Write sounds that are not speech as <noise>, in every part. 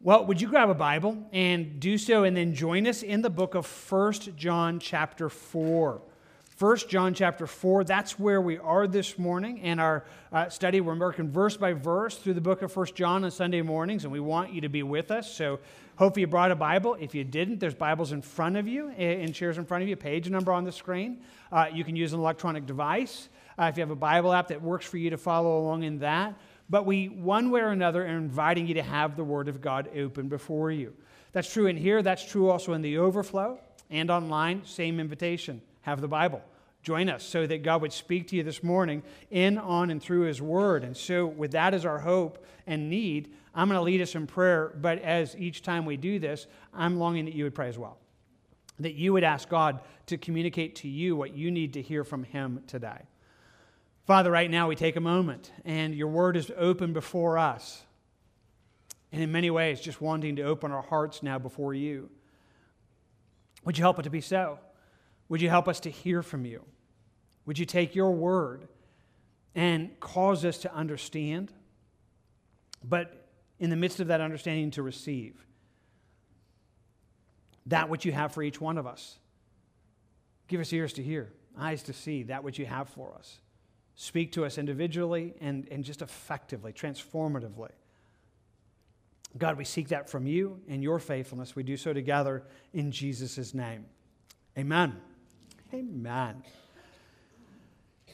Well, would you grab a Bible and do so and then join us in the book of First John chapter 4. 1 John chapter 4, that's where we are this morning in our uh, study. We're working verse by verse through the book of 1 John on Sunday mornings, and we want you to be with us. So hopefully you brought a Bible. If you didn't, there's Bibles in front of you, in chairs in front of you, page number on the screen. Uh, you can use an electronic device. Uh, if you have a Bible app that works for you to follow along in that. But we, one way or another, are inviting you to have the Word of God open before you. That's true in here. That's true also in the overflow and online. Same invitation. Have the Bible. Join us so that God would speak to you this morning in, on, and through His Word. And so, with that as our hope and need, I'm going to lead us in prayer. But as each time we do this, I'm longing that you would pray as well. That you would ask God to communicate to you what you need to hear from Him today. Father, right now we take a moment and your word is open before us. And in many ways, just wanting to open our hearts now before you. Would you help it to be so? Would you help us to hear from you? Would you take your word and cause us to understand, but in the midst of that understanding, to receive that which you have for each one of us? Give us ears to hear, eyes to see that which you have for us. Speak to us individually and, and just effectively, transformatively. God, we seek that from you and your faithfulness. We do so together in Jesus' name. Amen. Amen.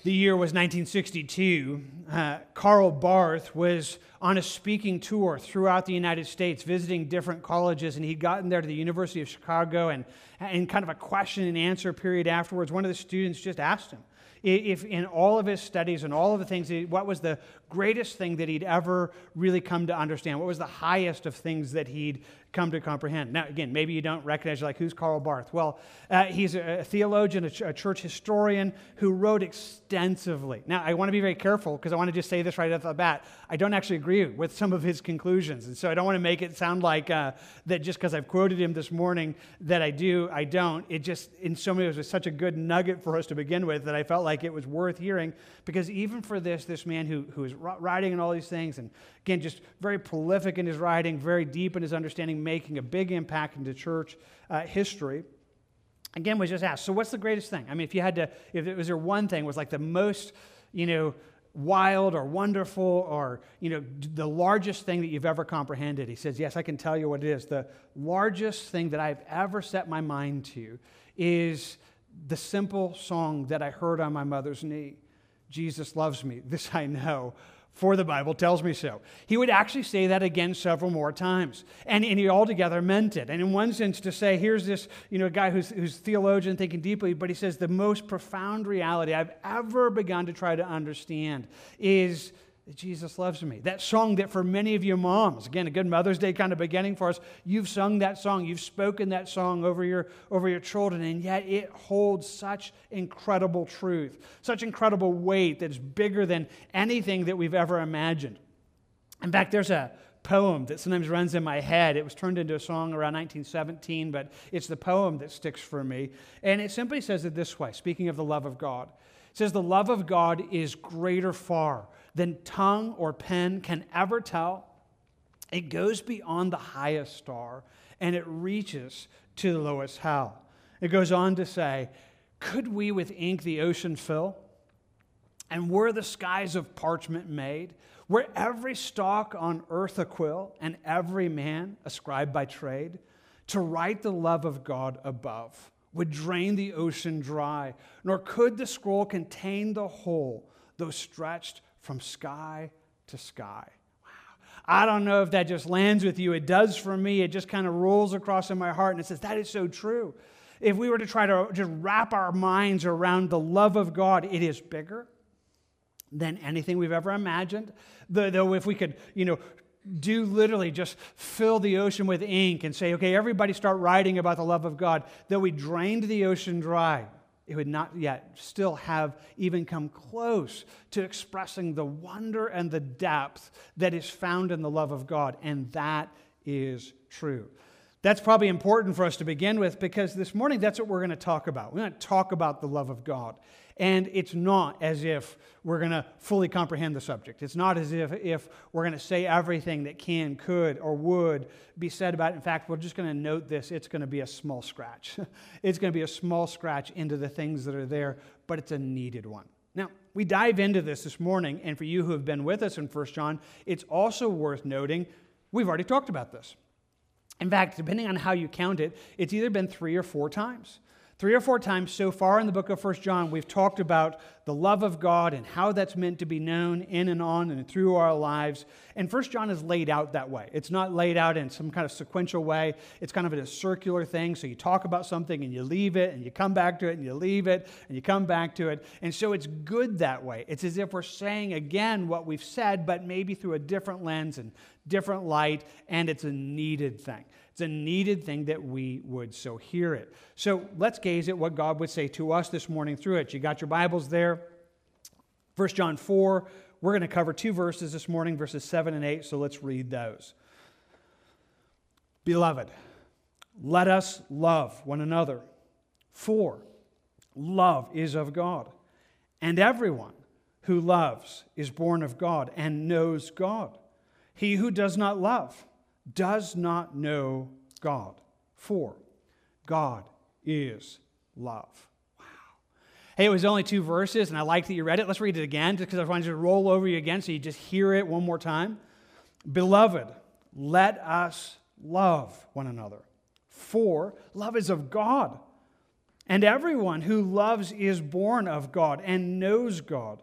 The year was 1962. Uh, Karl Barth was on a speaking tour throughout the United States, visiting different colleges, and he'd gotten there to the University of Chicago, and in kind of a question and answer period afterwards, one of the students just asked him, if in all of his studies and all of the things, what was the greatest thing that he'd ever really come to understand? What was the highest of things that he'd come to comprehend. Now, again, maybe you don't recognize, like, who's Karl Barth? Well, uh, he's a, a theologian, a, ch- a, church historian who wrote extensively. Now, I want to be very careful because I want to just say this right off the bat. I don't actually agree with some of his conclusions. And so I don't want to make it sound like uh, that just because I've quoted him this morning that I do, I don't. It just, in so many ways, was such a good nugget for us to begin with that I felt like it was worth hearing because even for this, this man who, who is writing and all these things, and again, just very prolific in his writing, very deep in his understanding, making a big impact into church uh, history. Again, was just asked, so what's the greatest thing? I mean, if you had to, if it was there one thing, was like the most, you know, wild or wonderful or, you know, the largest thing that you've ever comprehended? He says, yes, I can tell you what it is. The largest thing that I've ever set my mind to is the simple song that I heard on my mother's knee. Jesus loves me. <laughs> This I know for the Bible tells me so. He would actually say that again several more times. And, and he altogether meant it. And in one sense, to say, here's this you know, guy who's, who's theologian thinking deeply, but he says, the most profound reality I've ever begun to try to understand is that Jesus loves me. That song that for many of you moms, again, a good Mother's Day kind of beginning for us, you've sung that song, you've spoken that song over your, over your children, and yet it holds such incredible truth, such incredible weight that is bigger than anything that we've ever imagined. In fact, there's a poem that sometimes runs in my head. It was turned into a song around 1917, but it's the poem that sticks for me. And it simply says it this way, speaking of the love of God. Says, The love of God is greater far than tongue or pen can ever tell. It goes beyond the highest star and it reaches to the lowest hell. It goes on to say, Could we with ink the ocean fill? And were the skies of parchment made? Were every stalk on earth a quill, and every man a scribe by trade? To write the love of God above would drain the ocean dry, nor could the scroll contain the whole, though stretched from sky to sky. Wow. I don't know if that just lands with you. It does for me. It just kind of rolls across in my heart and it says, that is so true. If we were to try to just wrap our minds around the love of God, it is bigger than anything we've ever imagined. Though, if we could, you know, do literally just fill the ocean with ink and say, okay, everybody start writing about the love of God, though we drained the ocean dry, it would not yet still have even come close to expressing the wonder and the depth that is found in the love of God. And that is true. That's probably important for us to begin with because this morning that's what we're going to talk about. We're going to talk about the love of God. And it's not as if we're going to fully comprehend the subject. It's not as if, if we're going to say everything that can, could, or would be said about it. In fact, we're just going to note this it's going to be a small scratch. <laughs> it's going to be a small scratch into the things that are there, but it's a needed one. Now, we dive into this this morning, and for you who have been with us in 1 John, it's also worth noting we've already talked about this. In fact, depending on how you count it, it's either been three or four times. Three or four times so far in the book of First John, we've talked about the love of God and how that's meant to be known in and on and through our lives. And First John is laid out that way. It's not laid out in some kind of sequential way. It's kind of a circular thing. So you talk about something and you leave it and you come back to it and you leave it and you come back to it. And so it's good that way. It's as if we're saying again what we've said, but maybe through a different lens and different light, and it's a needed thing. It's a needed thing that we would so hear it. So let's gaze at what God would say to us this morning through it. You got your Bibles there? 1 John 4. We're going to cover two verses this morning, verses 7 and 8, so let's read those. Beloved, let us love one another, for love is of God, and everyone who loves is born of God and knows God. He who does not love does not know God. For God is love. Wow. Hey, it was only two verses, and I like that you read it. Let's read it again, just because I wanted to roll over you again so you just hear it one more time. Beloved, let us love one another. For love is of God. And everyone who loves is born of God and knows God.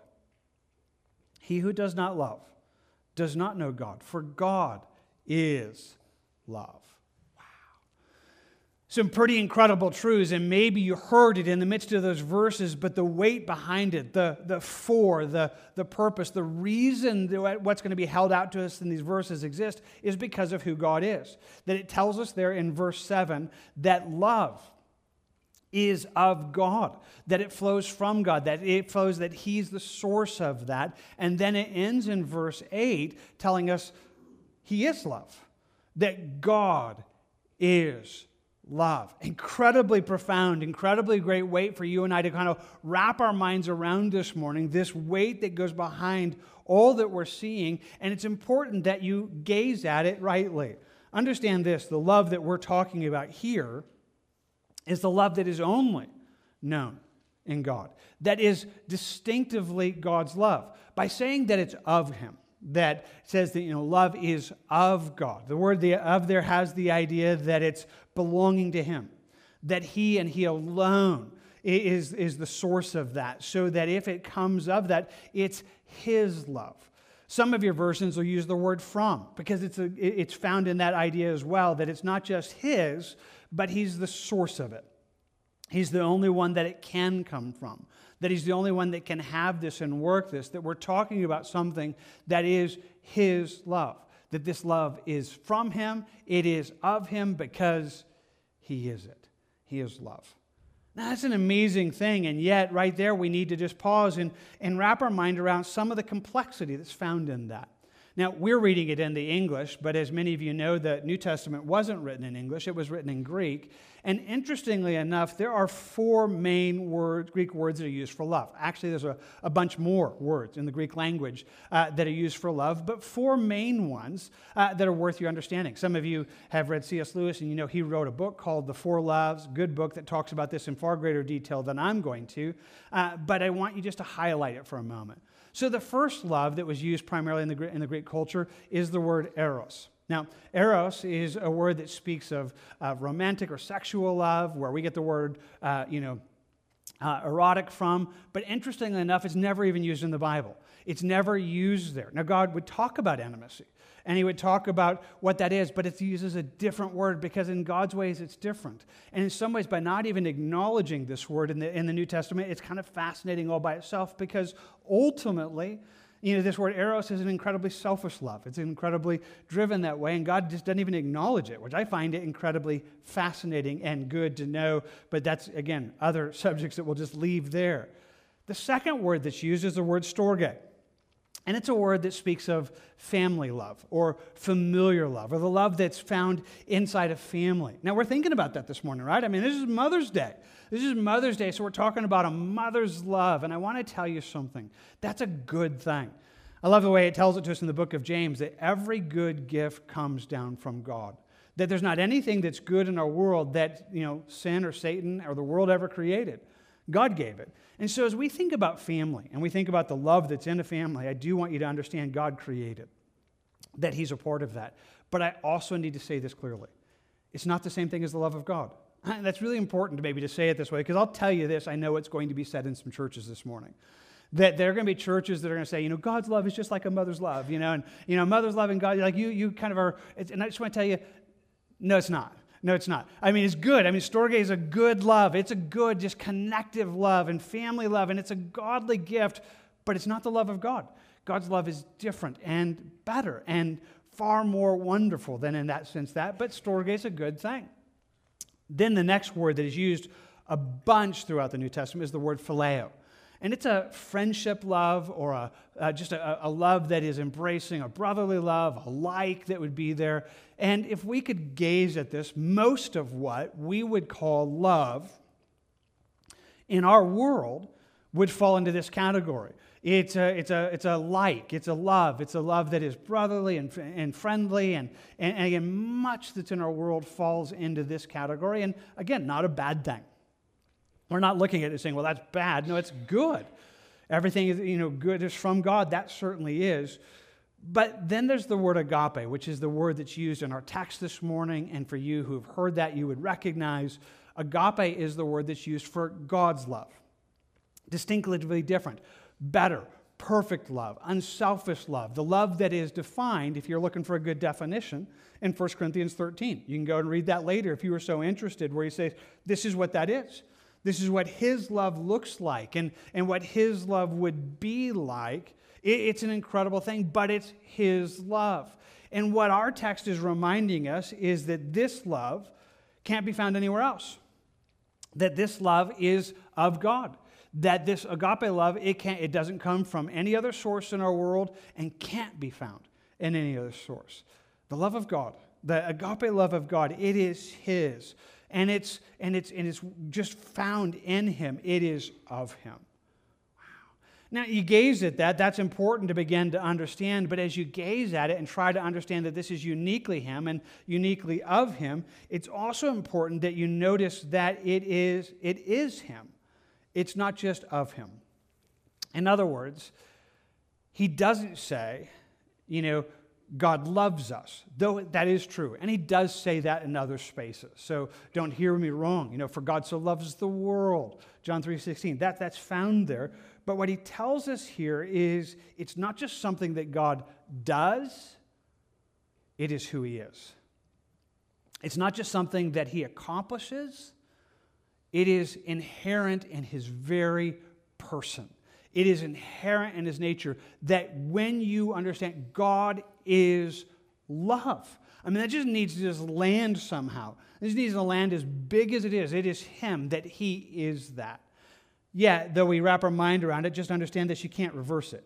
He who does not love does not know God, for God is love. Wow. Some pretty incredible truths, and maybe you heard it in the midst of those verses, but the weight behind it, the, the for, the, the purpose, the reason that what's going to be held out to us in these verses exist is because of who God is. That it tells us there in verse 7 that love is of God, that it flows from God, that it flows that He's the source of that. And then it ends in verse 8 telling us he is love, that God is love. Incredibly profound, incredibly great weight for you and I to kind of wrap our minds around this morning, this weight that goes behind all that we're seeing. And it's important that you gaze at it rightly. Understand this the love that we're talking about here is the love that is only known in God, that is distinctively God's love. By saying that it's of Him, that says that you know love is of God. The word the, of there has the idea that it's belonging to Him, that He and He alone is, is the source of that, so that if it comes of that, it's His love. Some of your versions will use the word from because it's, a, it's found in that idea as well that it's not just His, but He's the source of it. He's the only one that it can come from that He's the only one that can have this and work this, that we're talking about something that is His love, that this love is from Him, it is of Him because He is it. He is love. Now, that's an amazing thing, and yet, right there, we need to just pause and, and wrap our mind around some of the complexity that's found in that. Now, we're reading it in the English, but as many of you know, the New Testament wasn't written in English, it was written in Greek. And interestingly enough, there are four main words, Greek words that are used for love. Actually, there's a, a bunch more words in the Greek language uh, that are used for love, but four main ones uh, that are worth your understanding. Some of you have read C.S. Lewis, and you know he wrote a book called The Four Loves, good book that talks about this in far greater detail than I'm going to. Uh, but I want you just to highlight it for a moment. So, the first love that was used primarily in the, in the Greek culture is the word eros. Now, eros is a word that speaks of romantic or sexual love, where we get the word, uh, you know, uh, erotic from. But interestingly enough, it's never even used in the Bible. It's never used there. Now, God would talk about intimacy, and He would talk about what that is, but it uses a different word because in God's ways it's different. And in some ways, by not even acknowledging this word in the, in the New Testament, it's kind of fascinating all by itself because ultimately, you know, this word eros is an incredibly selfish love. It's incredibly driven that way, and God just doesn't even acknowledge it, which I find it incredibly fascinating and good to know. But that's, again, other <laughs> subjects that we'll just leave there. The second word that's used is the word storge. And it's a word that speaks of family love or familiar love or the love that's found inside a family. Now, we're thinking about that this morning, right? I mean, this is Mother's Day. This is Mother's Day, so we're talking about a mother's love. And I want to tell you something that's a good thing. I love the way it tells it to us in the book of James that every good gift comes down from God. That there's not anything that's good in our world that, you know, sin or Satan or the world ever created. God gave it. And so, as we think about family and we think about the love that's in a family, I do want you to understand God created, that He's a part of that. But I also need to say this clearly it's not the same thing as the love of God. And <laughs> that's really important to maybe to say it this way, because I'll tell you this, I know it's going to be said in some churches this morning. That there are going to be churches that are going to say, you know, God's love is just like a mother's love, you know, and, you know, mother's love and God, like you, you kind of are, and I just want to tell you, no, it's not. No, it's not. I mean, it's good. I mean, Storge is a good love. It's a good, just connective love and family love, and it's a godly gift, but it's not the love of God. God's love is different and better and far more wonderful than in that sense that, but Storge is a good thing. Then the next word that is used a bunch throughout the New Testament is the word phileo. And it's a friendship love or a, uh, just a, a love that is embracing a brotherly love, a like that would be there. And if we could gaze at this, most of what we would call love in our world would fall into this category. It's a, it's, a, it's a like, it's a love, it's a love that is brotherly and, and friendly. And, and, and again, much that's in our world falls into this category. And again, not a bad thing. We're not looking at it saying, well, that's bad. No, it's good. Everything is, you know, good is from God. That certainly is. But then there's the word agape, which is the word that's used in our text this morning. And for you who have heard that, you would recognize agape is the word that's used for God's love. Distinctively different, better, perfect love, unselfish love, the love that is defined, if you're looking for a good definition, in 1 Corinthians 13. You can go and read that later if you were so interested, where he says, This is what that is. This is what his love looks like and, and what his love would be like. It, it's an incredible thing, but it's his love. And what our text is reminding us is that this love can't be found anywhere else. That this love is of God. That this agape love, it, can't, it doesn't come from any other source in our world and can't be found in any other source. The love of God, the agape love of God, it is His and it's, and it's, and it's just found in him. It is of him. Wow. Now, you gaze at that, that's important to begin to understand, but as you gaze at it and try to understand that this is uniquely him and uniquely of him, it's also important that you notice that it is, it is him. It's not just of him. In other words, he doesn't say, you know, God loves us, though that is true. And he does say that in other spaces. So don't hear me wrong. You know, for God so loves the world, John 3:16. That, that's found there. But what he tells us here is it's not just something that God does, it is who he is. It's not just something that he accomplishes, it is inherent in his very person. It is inherent in his nature that when you understand God is love. I mean, that just needs to just land somehow. Just needs to land as big as it is. It is him that he is that. Yeah, though we wrap our mind around it, just understand this you can't reverse it.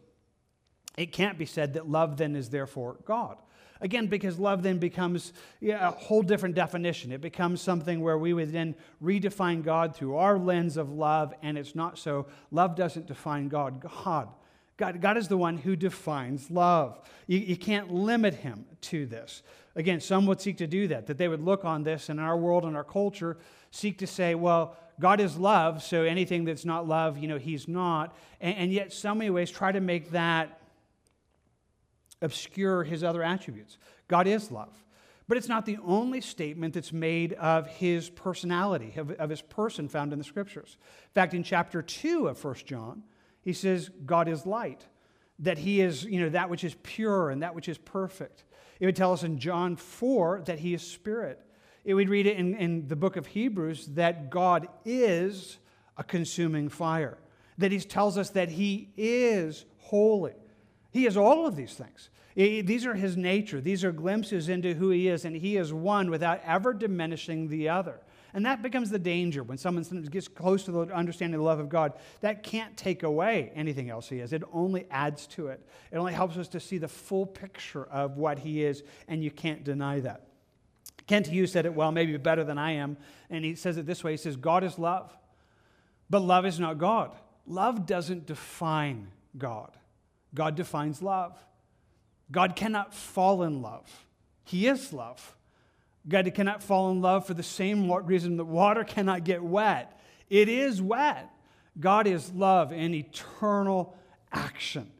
It can't be said that love then is therefore God. Again, because love then becomes yeah, a whole different definition. It becomes something where we would then redefine God through our lens of love, and it's not so. Love doesn't define God. God, God, God is the one who defines love. You, you can't limit him to this. Again, some would seek to do that, that they would look on this in our world and our culture, seek to say, well, God is love, so anything that's not love, you know, he's not. And, and yet, so many ways try to make that obscure his other attributes. God is love. But it's not the only statement that's made of his personality, of, of his person found in the scriptures. In fact, in chapter 2 of 1 John, he says, God is light, that he is, you know, that which is pure and that which is perfect. It would tell us in John 4 that he is spirit. It would read it in, in the book of Hebrews that God is a consuming fire, that he tells us that he is holy. He is all of these things. These are his nature. These are glimpses into who he is, and he is one without ever diminishing the other. And that becomes the danger when someone gets close to the understanding of the love of God. That can't take away anything else He is, it only adds to it. It only helps us to see the full picture of what He is, and you can't deny that. Kent Hughes said it well, maybe better than I am, and he says it this way He says, God is love, but love is not God. Love doesn't define God, God defines love. God cannot fall in love, He is love. God cannot fall in love for the same reason that water cannot get wet. It is wet. God is love and eternal action.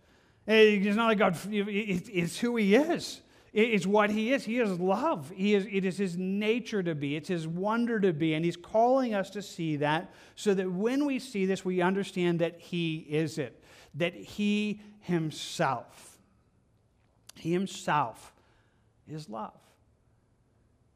It's not like God, it's who He is. It's what He is. He is love. He is, it is His nature to be, it's His wonder to be. And He's calling us to see that so that when we see this, we understand that He is it, that He Himself he himself is love.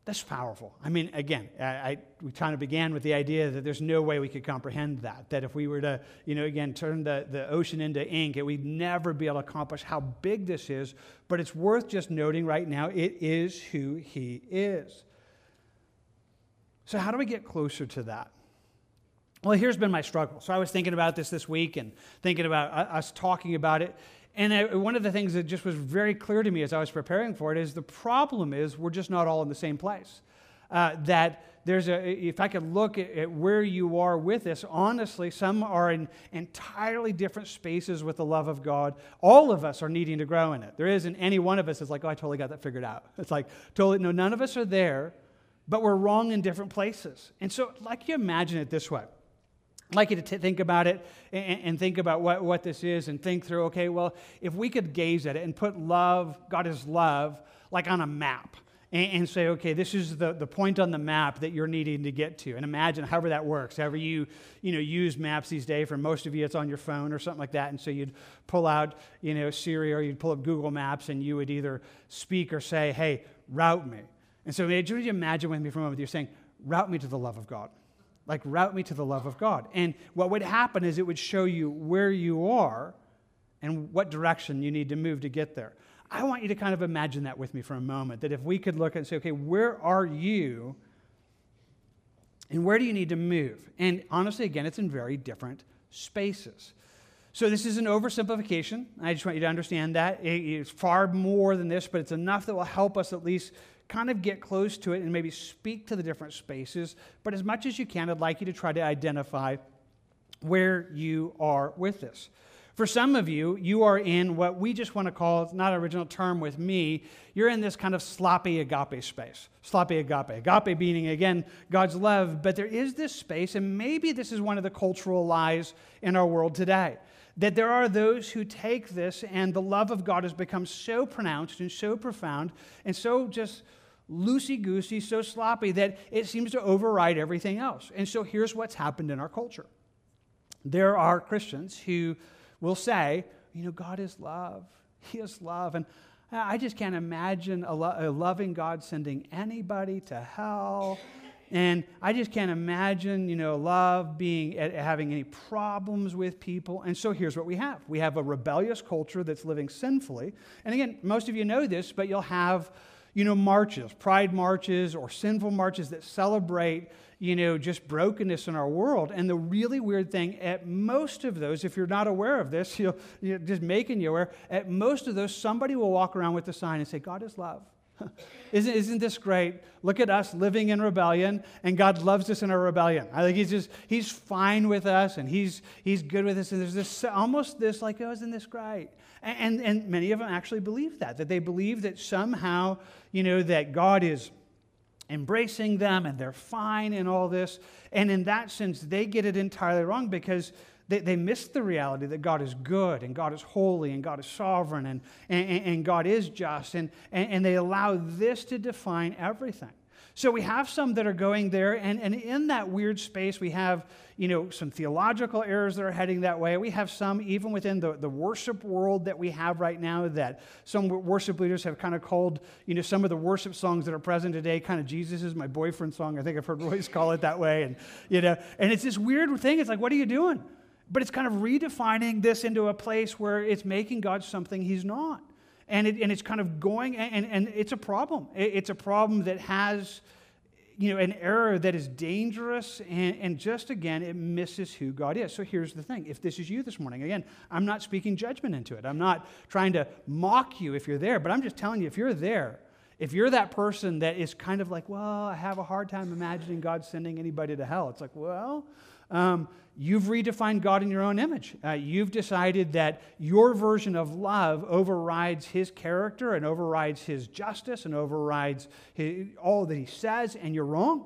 That's powerful. I mean, again, I, I, we kind of began with the idea that there's no way we could comprehend that. That if we were to, you know, again, turn the, the ocean into ink, we'd never be able to accomplish how big this is. But it's worth just noting right now it is who he is. So, how do we get closer to that? Well, here's been my struggle. So, I was thinking about this this week and thinking about uh, us talking about it. And I, one of the things that just was very clear to me as I was preparing for it is the problem is we're just not all in the same place. Uh, that there's a, if I could look at, at, where you are with this, honestly, some are in entirely different spaces with the love of God. All of us are needing to grow in it. There isn't any one of us that's like, oh, I totally got that figured out. It's like, totally, no, none of us are there, but we're wrong in different places. And so, like, you imagine it this way I'd like you to t- think about it and, and, think about what, what this is and think through, okay, well, if we could gaze at it and put love, God is love, like on a map and, and, say, okay, this is the, the point on the map that you're needing to get to. And imagine however that works, however you, you know, use maps these days. For most of you, it's on your phone or something like that. And so you'd pull out, you know, Siri or you'd pull up Google Maps and you would either speak or say, hey, route me. And so you imagine with me for a moment, you're saying, route me to the love of God. Like, route me to the love of God. And what would happen is it would show you where you are and what direction you need to move to get there. I want you to kind of imagine that with me for a moment. That if we could look and say, okay, where are you? And where do you need to move? And honestly, again, it's in very different spaces. So this is an oversimplification. I just want you to understand that. It's far more than this, but it's enough that will help us at least kind of get close to it and maybe speak to the different spaces. But as much as you can, I'd like you to try to identify where you are with this. For some of you, you are in what we just want to call, it's not an original term with me, you're in this kind of sloppy agape space. Sloppy agape. Agape meaning, again, God's love, but there is this space, and maybe this is one of the cultural lies in our world today. That there are those who take this, and the love of God has become so pronounced and so profound and so just loosey goosey, so sloppy that it seems to override everything else. And so here's what's happened in our culture there are Christians who will say, you know, God is love, He is love. And I just can't imagine a, lo- a loving God sending anybody to hell. And I just can't imagine, you know, love being eh, having any problems with people. And so here's what we have: we have a rebellious culture that's living sinfully. And again, most of you know this, but you'll have you know, marches, pride marches, or sinful marches that celebrate, you know, just brokenness in our world. And the really weird thing, at most of those, if you're not aware of this, <laughs> you'll, you're just making you aware, at most of those, somebody will walk around with a sign and say, God is love. <laughs> isn't, isn't this great? Look at us living in rebellion, and God loves us in our rebellion. I think He's just, He's fine with us, and He's, he's good with us. And there's this almost this, like, oh, isn't this great? And, and many of them actually believe that, that they believe that somehow, you know, that God is embracing them and they're fine and all this. And in that sense, they get it entirely wrong because they, they miss the reality that God is good and God is holy and God is sovereign and, and, and God is just. And, and, and they allow this to define everything. So we have some that are going there, and, and in that weird space, we have you know, some theological errors that are heading that way. We have some, even within the, the worship world that we have right now, that some worship leaders have kind of called, you know, some of the worship songs that are present today, kind of Jesus is my boyfriend song. I think I've heard Royce call it that way. And, you know, and it's this weird thing. It's like, what are you doing? But it's kind of redefining this into a place where it's making God something he's not. And, it, and it's kind of going, and, and it's a problem. It's a problem that has you know, an error that is dangerous and, and just again, it misses who God is. So here's the thing if this is you this morning, again, I'm not speaking judgment into it. I'm not trying to mock you if you're there, but I'm just telling you if you're there, if you're that person that is kind of like, well, I have a hard time imagining God sending anybody to hell, it's like, well, um, you've redefined God in your own image. Uh, you've decided that your version of love overrides his character and overrides his justice and overrides his, all that he says, and you're wrong.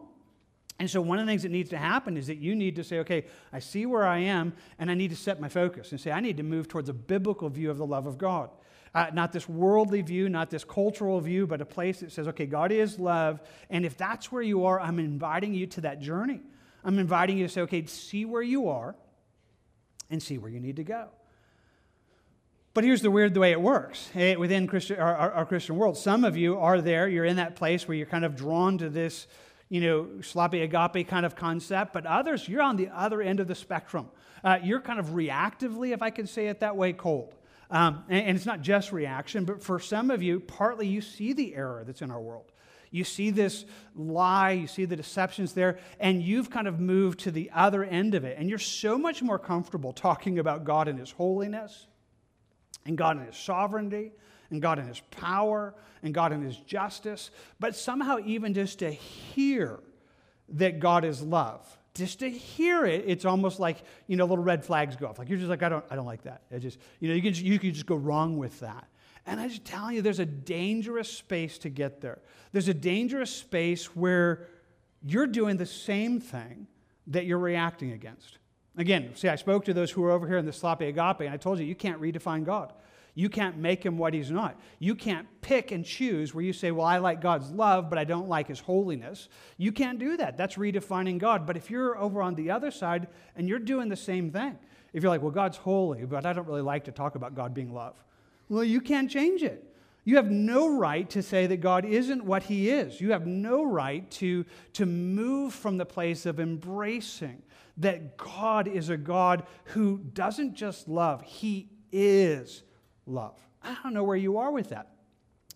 And so, one of the things that needs to happen is that you need to say, okay, I see where I am, and I need to set my focus and say, I need to move towards a biblical view of the love of God. Uh, not this worldly view, not this cultural view, but a place that says, okay, God is love. And if that's where you are, I'm inviting you to that journey. I'm inviting you to say, okay, see where you are and see where you need to go. But here's the weird way it works eh, within Christian, our, our, our, Christian world. Some of you are there, you're in that place where you're kind of drawn to this, you know, sloppy agape kind of concept, but others, you're on the other end of the spectrum. Uh, you're kind of reactively, if I can say it that way, cold. Um, and, and it's not just reaction, but for some of you, partly you see the error that's in our world. You see this lie, you see the deceptions there, and you've kind of moved to the other end of it. And you're so much more comfortable talking about God and His holiness, and God and His sovereignty, and God and His power, and God and His justice. But somehow, even just to hear that God is love, just to hear it, it's almost like, you know, little red flags go off. Like you're just like, I don't, I don't like that. It just, you know, you can, you can just go wrong with that. And I just tell you, there's a dangerous space to get there. There's a dangerous space where you're doing the same thing that you're reacting against. Again, see, I spoke to those who were over here in the sloppy agape, and I told you, you can't redefine God. You can't make him what he's not. You can't pick and choose where you say, Well, I like God's love, but I don't like his holiness. You can't do that. That's redefining God. But if you're over on the other side and you're doing the same thing, if you're like, Well, God's holy, but I don't really like to talk about God being love, well, you can't change it. You have no right to say that God isn't what He is. You have no right to, to move from the place of embracing that God is a God who doesn't just love, He is love. I don't know where you are with that.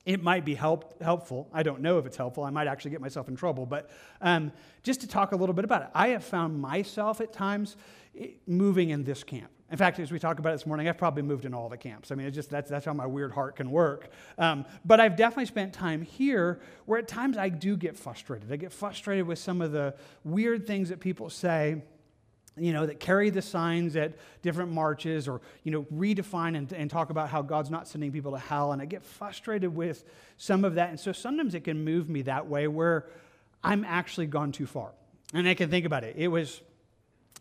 It might be help, helpful. I don't know if it's helpful. I might actually get myself in trouble. But um, just to talk a little bit about it, I have found myself at times eh, moving in this camp. In fact, as we talk about it this morning, I've probably moved in all the camps. I mean, it's just that's, that's how my weird heart can work. Um, but I've definitely spent time here where at times I do get frustrated. I get frustrated with some of the weird things that people say, you know, that carry the signs at different marches or, you know, redefine and, and talk about how God's not sending people to hell. And I get frustrated with some of that. And so sometimes it can move me that way where I'm actually gone too far. And I can think about it. It was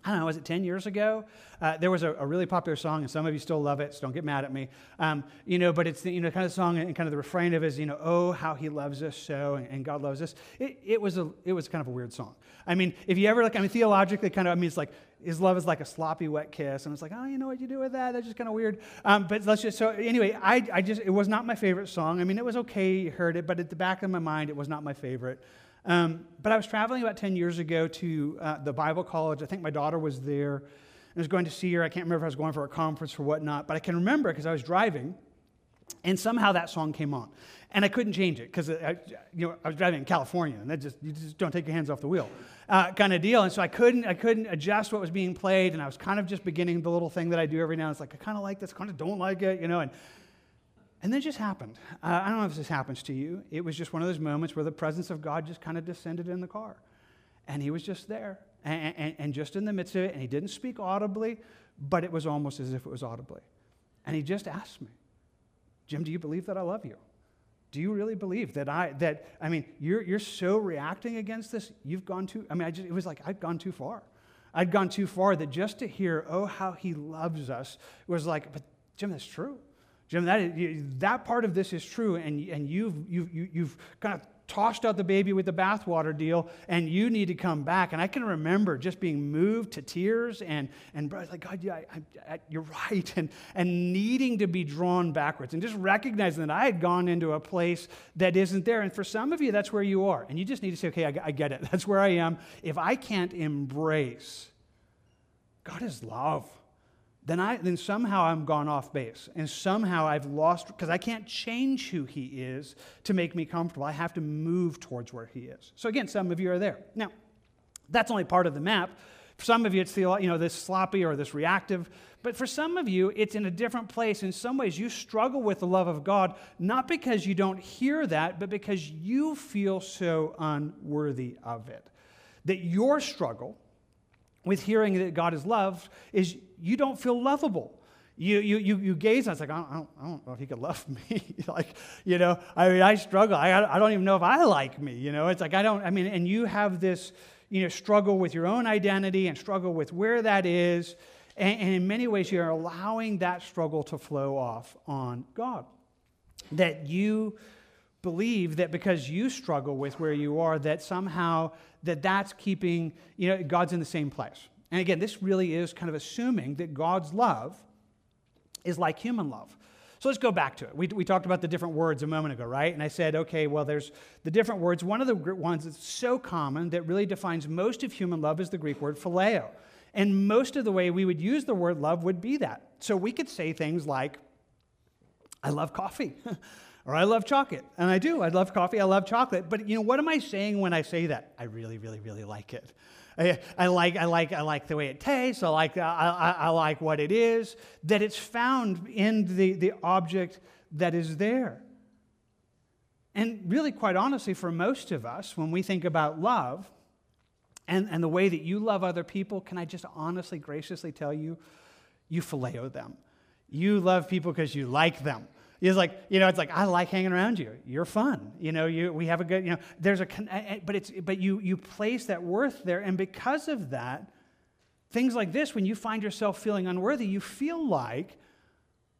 I don't know, was it 10 years ago? Uh, there was a, a, really popular song, and some of you still love it, so don't get mad at me. Um, you know, but it's the you know, kind of song, and kind of the refrain of is, you know, oh, how he loves us so, and, and God loves us. It, it, was a, it was kind of a weird song. I mean, if you ever, like, I mean, theologically, kind of, I mean, it's like, his love is like a sloppy, wet kiss. And it's like, oh, you know what you do with that? That's just kind of weird. Um, but let's just, so anyway, I, I just, it was not my favorite song. I mean, it was okay, you heard it, but at the back of my mind, it was not my favorite. Um, but I was traveling about 10 years ago to uh, the Bible college. I think my daughter was there. I was going to see her. I can't remember if I was going for a conference or whatnot, but I can remember because I was driving, and somehow that song came on. And I couldn't change it because I, you know, I was driving in California, and that just, you just don't take your hands off the wheel uh, kind of deal. And so I couldn't, I couldn't adjust what was being played, and I was kind of just beginning the little thing that I do every now and. It's like, I kind of like this, kind of don't like it, you know. And and then it just happened. Uh, I don't know if this happens to you. It was just one of those moments where the presence of God just kind of descended in the car. And he was just there and, and, and, just in the midst of it. And he didn't speak audibly, but it was almost as if it was audibly. And he just asked me, Jim, do you believe that I love you? Do you really believe that I, that, I mean, you're, you're so reacting against this, you've gone too, I mean, I just, it was like I'd gone too far. I'd gone too far that just to hear, oh, how he loves us, was like, but Jim, that's true. Jim, that, that part of this is true, and, and you've, you've, you've kind of tossed out the baby with the bathwater deal, and you need to come back. And I can remember just being moved to tears and, and like, God, yeah, I, I, you're right, and, and needing to be drawn backwards, and just recognizing that I had gone into a place that isn't there. And for some of you, that's where you are. And you just need to say, okay, I, I get it. <laughs> That's where I am. If I can't embrace God is love, then, I, then somehow I'm gone off base. And somehow I've lost, because I can't change who he is to make me comfortable. I have to move towards where he is. So again, some of you are there. Now, that's only part of the map. For some of you, it's the, you know, this sloppy or this reactive. But for some of you, it's in a different place. In some ways, you struggle with the love of God, not because you don't hear that, but because you feel so unworthy of it. That your struggle with hearing that God is loved is you don't feel lovable. You, you, you, you gaze and it's like, I don't, I don't know if he could love <laughs> me. like, you know, I mean, I struggle. I, I don't even know if I like me. You know, it's like, I don't, I mean, and you have this, you know, struggle with your own identity and struggle with where that is. And, and in many ways, you're allowing that struggle to flow off on God. That you believe that because you struggle with where you are, that somehow that that's keeping, you know, God's in the same place. And again, this really is kind of assuming that God's love is like human love. So let's go back to it. We, we talked about the different words a moment ago, right? And I said, okay, well, there's the different words. One of the ones that's so common that really defines most of human love is the Greek word phileo. And most of the way we would use the word love would be that. So we could say things like, I love coffee. <laughs> or I love chocolate. And I do. I love coffee. I love chocolate. But you know, what am I saying when I say that? I really, really, really like it. I, I, like, I, like, I like the way it tastes. I like, I, I, I like what it is, that it's found in the, the object that is there. And really, quite honestly, for most of us, when we think about love and, and the way that you love other people, can I just honestly, graciously tell you, you phileo them. You love people because you like them. It's like, you know, it's like, I like hanging around you. You're fun. You know, you, we have a good, you know, there's a, but it's, but you, you place that worth there. And because of that, things like this, when you find yourself feeling unworthy, you feel like,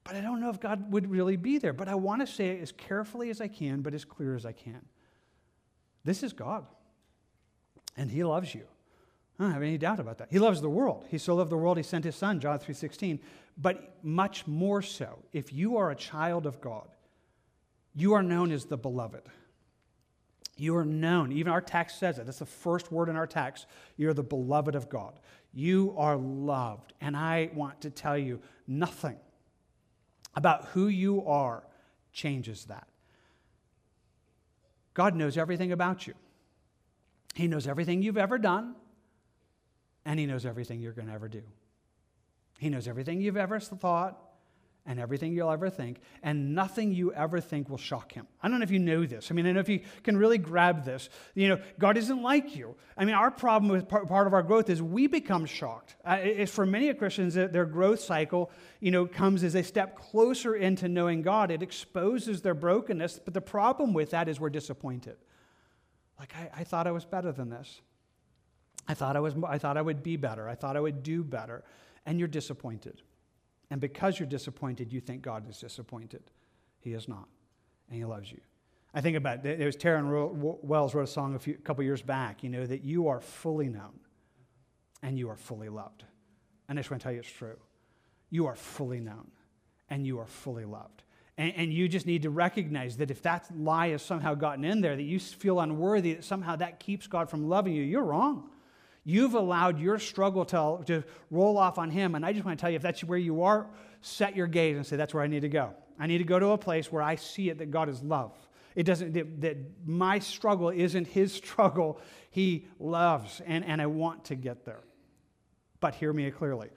but I don't know if God would really be there. But I want to say it as carefully as I can, but as clear as I can. This is God. And He loves you. I don't have any doubt about that. He loves the world. He so loved the world, He sent His Son, John 3.16. But much more so, if you are a child of God, you are known as the beloved. You are known. Even our text says it. That's the first word in our text. You're the beloved of God. You are loved. And I want to tell you nothing about who you are changes that. God knows everything about you. He knows everything you've ever done, and He knows everything you're going to ever do. He knows everything you've ever thought and everything you'll ever think, and nothing you ever think will shock him. I don't know if you know this. I mean, I know if you can really grab this. You know, God isn't like you. I mean, our problem with part of our growth is we become shocked. It's for many Christians, their growth cycle, you know, comes as they step closer into knowing God. It exposes their brokenness, but the problem with that is we're disappointed. Like, I, I thought I was better than this. I thought I, was, I thought I would be better. I thought I would do better and you're disappointed. And because you're disappointed, you think God is disappointed. He is not, and He loves you. I think about it. There was Tauren Wells wrote a song a, few, a couple years back, you know, that you are fully known and you are fully loved. And I just want to tell you it's true. You are fully known and you are fully loved. And, and, you just need to recognize that if that lie has somehow gotten in there, that you feel unworthy, that somehow that keeps God from loving you, you're wrong. You've allowed your struggle to, to roll off on him. And I just want to tell you if that's where you are, set your gaze and say, that's where I need to go. I need to go to a place where I see it that God is love. It doesn't, that, that my struggle isn't his <laughs> struggle. He loves, and, and I want to get there. But hear me clearly.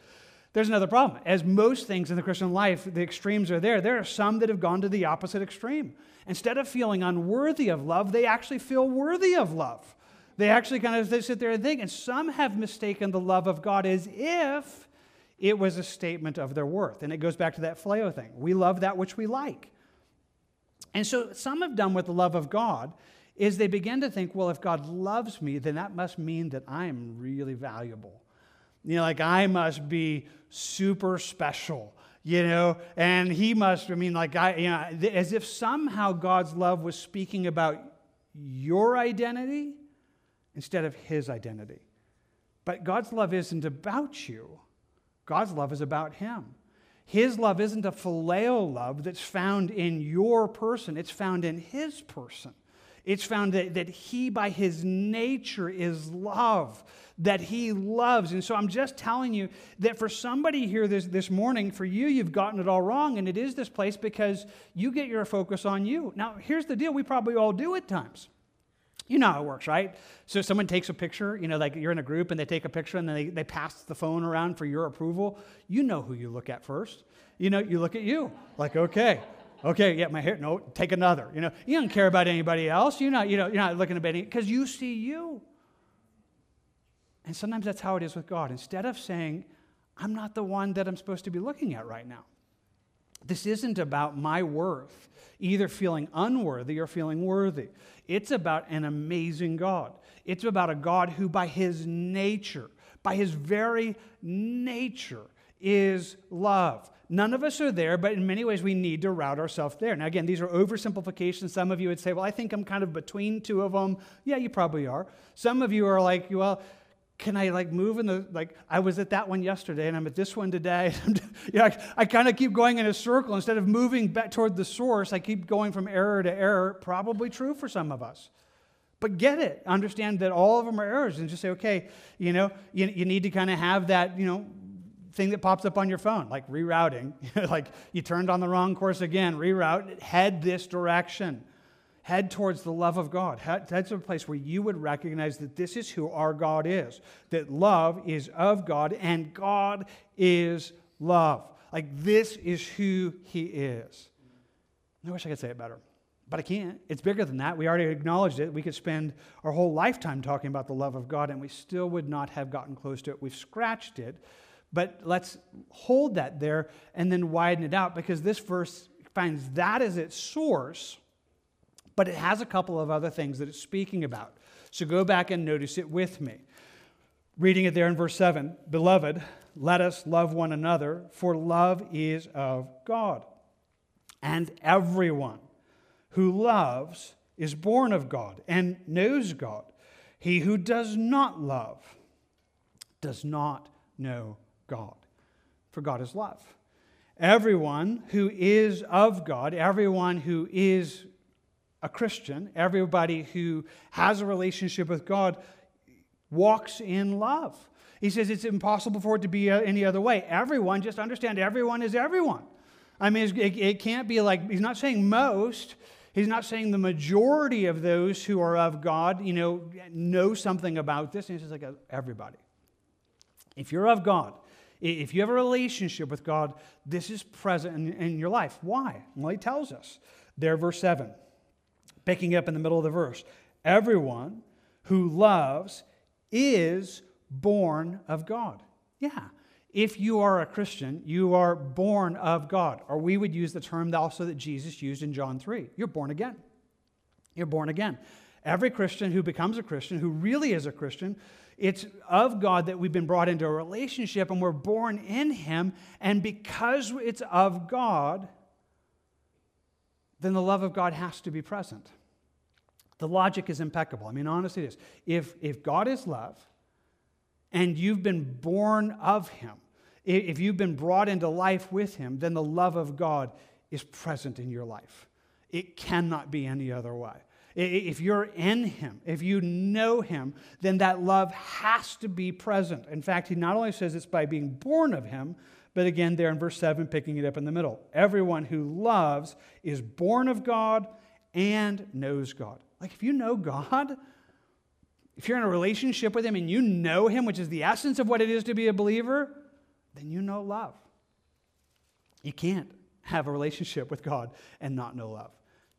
There's another problem. As most things in the Christian life, the extremes are there. There are some that have gone to the opposite extreme. Instead of feeling unworthy of love, they actually feel worthy of love. They actually kind of they sit there and think, and some have mistaken the love of God as if it was a statement of their worth. And it goes back to that phileo thing. We love that which we like. And so some have done with the love of God is they begin to think, well, if God loves me, then that must mean that I'm really valuable. You know, like I must be super special, you know, and he must, I mean, like I, you know, as if somehow God's love was speaking about your identity instead of his identity. But God's love isn't about you, God's love is about him. His love isn't a phileo love that's found in your person, it's found in his person. It's found that, that he, by his nature, is love, that he loves. And so I'm just telling you that for somebody here this, this morning, for you, you've gotten it all wrong. And it is this place because you get your focus on you. Now, here's the deal we probably all do at times. You know how it works, right? So someone takes a picture, you know, like you're in a group and they take a picture and then they, they pass the phone around for your approval. You know who you look at first. You know, you look at you, like, okay, okay, yeah, my hair, no, take another. You know, you don't care about anybody else. You're not, you know, you're not looking at any, because you see you. And sometimes that's how it is with God. Instead of saying, I'm not the one that I'm supposed to be looking at right now. This isn't about my worth, either feeling unworthy or feeling worthy. It's about an amazing God. It's about a God who, by his nature, by his very nature, is love. None of us are there, but in many ways we need to route ourselves there. Now, again, these are oversimplifications. Some of you would say, well, I think I'm kind of between two of them. Yeah, you probably are. Some of you are like, well, can I like move in the like I was at that one yesterday and I'm at this one today. <laughs> you know, I, I kind of keep going in a circle instead of moving back toward the source. I keep going from error to error. Probably true for some of us, but get it. Understand that all of them are errors, and just say, okay, you know, you, you need to kind of have that, you know, thing that pops up on your phone, like rerouting. <laughs> like you turned on the wrong course again. Reroute. Head this direction head towards the love of God. Head, that's a place where you would recognize that this is who our God is, that love is of God and God is love. Like this is who He is. I wish I could say it better, but I can't. It's bigger than that. We already acknowledged it. We could spend our whole lifetime talking about the love of God and we still would not have gotten close to it. We've scratched it, but let's hold that there and then widen it out because this verse finds that as its source but it has a couple of other things that it's speaking about. So go back and notice it with me. Reading it there in verse 7 Beloved, let us love one another, for love is of God. And everyone who loves is born of God and knows God. He who does not love does not know God, for God is love. Everyone who is of God, everyone who is a Christian, everybody who has a relationship with God, walks in love. He says it's impossible for it to be uh, any other way. Everyone, just understand, everyone is everyone. I mean, it, it can't be like, he's not saying most. He's not saying the majority of those who are of God, you know, know something about this. He's just like everybody. If you're of God, if you have a relationship with God, this is present in, in your life. Why? Well, he tells us there, verse 7 picking up in the middle of the verse. Everyone who loves is born of God. Yeah. If you are a Christian, you are born of God. Or we would use the term also that Jesus used in John 3. You're born again. You're born again. Every Christian who becomes a Christian, who really is a Christian, it's of God that we've been brought into a relationship and we're born in Him. And because it's of God, then the love of God has to be present. The logic is impeccable. I mean, honestly, it is. If, if God is love and you've been born of Him, if you've been brought into life with Him, then the love of God is present in your life. It cannot be any other way. If you're in Him, if you know Him, then that love has to be present. In fact, He not only says it's by being born of Him, but again, there in verse 7, picking it up in the middle. Everyone who loves is born of God and knows God. Like, if you know God, if you're in a relationship with Him and you know Him, which is the essence of what it is to be a believer, then you know love. You can't have a relationship with God and not know love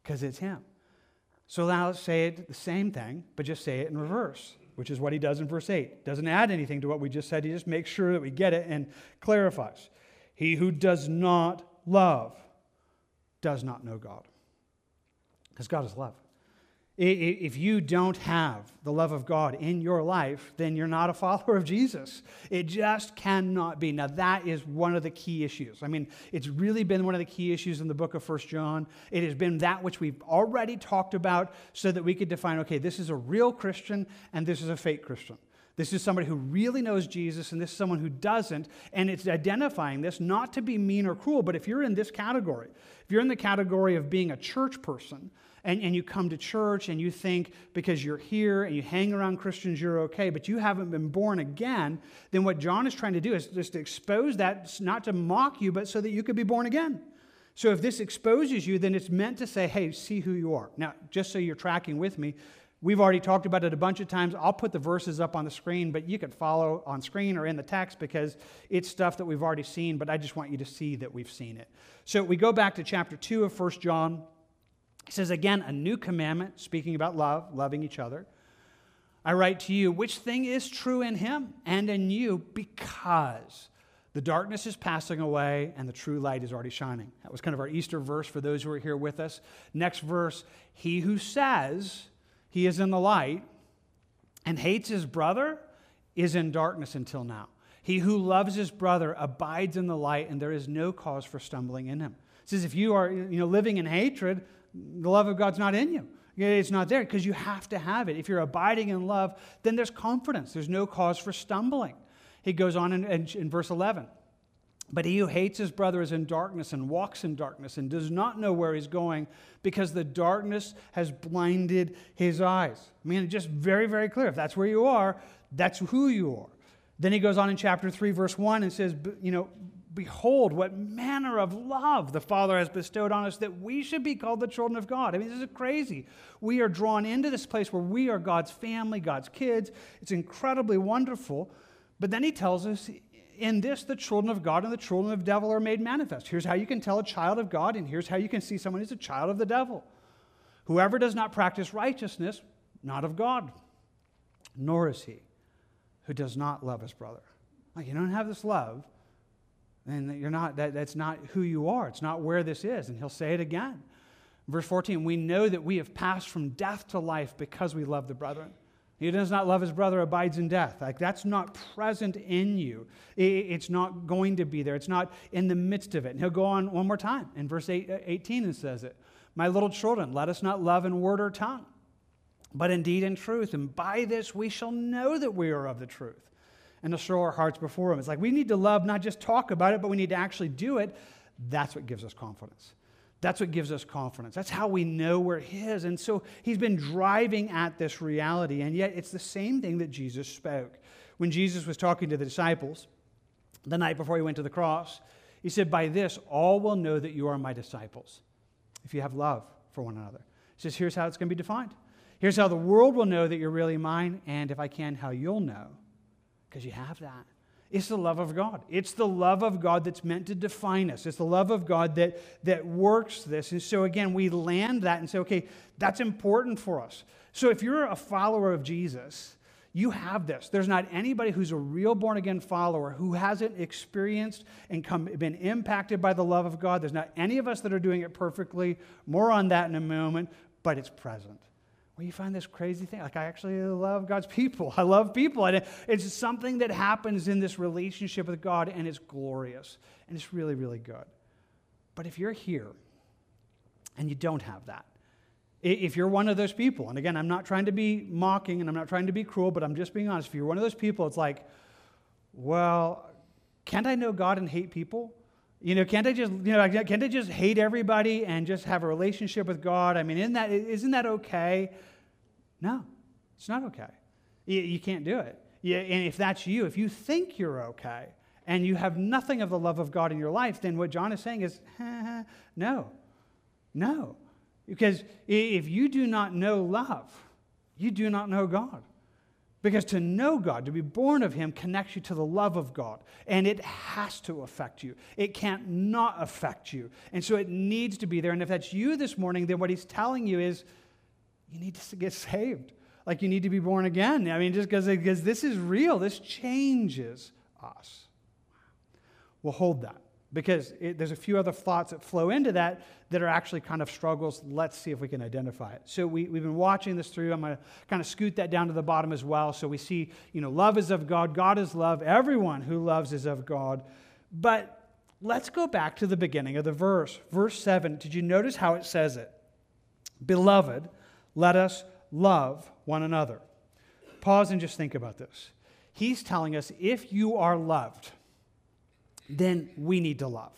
because it's Him. So now let's say it the same thing, but just say it in reverse which is what he does in verse 8. Doesn't add anything to what we just said, he just makes sure that we get it and clarifies. He who does not love does not know God. Because God is love. If you don't have the love of God in your life, then you're not a follower of Jesus. It just cannot be. Now, that is one of the key issues. I mean, it's really been one of the key issues in the book of First John. It has been that which we've already talked about so that we could define okay, this is a real Christian and this is a fake Christian. This is somebody who really knows Jesus, and this is someone who doesn't. And it's identifying this not to be mean or cruel, but if you're in this category, if you're in the category of being a church person, and, and you come to church and you think because you're here and you hang around Christians, you're okay, but you haven't been born again, then what John is trying to do is just to expose that, not to mock you, but so that you could be born again. So if this exposes you, then it's meant to say, hey, see who you are. Now, just so you're tracking with me, we've already talked about it a bunch of times. I'll put the verses up on the screen, but you could follow on screen or in the text because it's stuff that we've already seen, but I just want you to see that we've seen it. So we go back to chapter 2 of 1 John. He says, again, a new commandment, speaking about love, loving each other. I write to you, which thing is true in him and in you because the darkness is passing away and the true light is already shining. That was kind of our Easter verse for those who are here with us. Next verse He who says he is in the light and hates his brother is in darkness until now. He who loves his brother abides in the light, and there is no cause for stumbling in him. It says, if you are you know, living in hatred, the love of God's not in you. It's not there because you have to have it. If you're abiding in love, then there's confidence. There's no cause for stumbling. He goes on in, in, in verse 11. But he who hates his brother is in darkness and walks in darkness and does not know where he's going because the darkness has blinded his eyes. I mean, just very, very clear. If that's where you are, that's who you are. Then he goes on in chapter 3, verse 1, and says, You know, behold, what manner of love the Father has bestowed on us that we should be called the children of God. I mean, this is crazy. We are drawn into this place where we are God's family, God's kids. It's incredibly wonderful. But then he tells us, in this, the children of God and the children of devil are made manifest. Here's how you can tell a child of God, and here's how you can see someone who's a child of the devil. Whoever does not practice righteousness, not of God, nor is he who does not love his brother. Like, you don't have this love, and you're not, that, that's not who you are. It's not where this is. And he'll say it again. Verse 14, we know that we have passed from death to life because we love the brethren. He does not love his brother abides in death. Like that's not present in you. It's not going to be there. It's not in the midst of it. And he'll go on one more time in verse uh, 18 and says it. My little children, let us not love in word or tongue, but in truth. And by this we shall know that we are of the truth and to show our hearts before him. It's like we need to love, not just talk about it, but we need to actually do it. That's what gives us confidence. That's what gives us confidence. That's how we know we're His. And so He's been driving at this reality, and yet it's the same thing that Jesus spoke. When Jesus was talking to the disciples the night before He went to the cross, He said, By this all will know that you are my disciples, if you have love for one another. He says, Here's how it's going to be defined. Here's how the world will know that you're really mine, and if I can, how you'll know, because you have that. It's the love of God. It's the love of God that's meant to define us. It's the love of God that, that works this. And so, again, we land that and say, okay, that's important for us. So, if you're a follower of Jesus, you have this. There's not anybody who's a real born again follower who hasn't experienced and come, been impacted by the love of God. There's not any of us that are doing it perfectly. More on that in a moment, but it's present well, you find this crazy thing. Like, I actually love God's people. <laughs> I love people. And it's something that happens in this relationship with God, and it's glorious. And it's really, really good. But if you're here and you don't have that, if you're one of those people, and again, I'm not trying to be mocking and I'm not trying to be cruel, but I'm just being honest. If you're one of those people, it's like, well, can't I know God and hate people? You know, can't I just, you know, can't I just hate everybody and just have a relationship with God? I mean, isn't that, isn't that okay? No, it's not okay. You, you can't do it. You, and if that's you, if you think you're okay and you have nothing of the love of God in your life, then what John is saying is, <laughs> no, no. Because if you do not know love, you do not know God. Because to know God, to be born of Him, connects you to the love of God. And it has to affect you. It can't not affect you. And so it needs to be there. And if that's you this morning, then what He's telling you is, you need to get saved. Like you need to be born again. I mean, just because this is real, this changes us. We'll hold that because it, there's a few other thoughts that flow into that that are actually kind of struggles. Let's see if we can identify it. So we, we've been watching this through. I'm going to kind of scoot that down to the bottom as well. So we see, you know, love is of God, God is love, everyone who loves is of God. But let's go back to the beginning of the verse. Verse 7, did you notice how it says it? Beloved, let us love one another. Pause and just think about this. He's telling us if you are loved, then we need to love.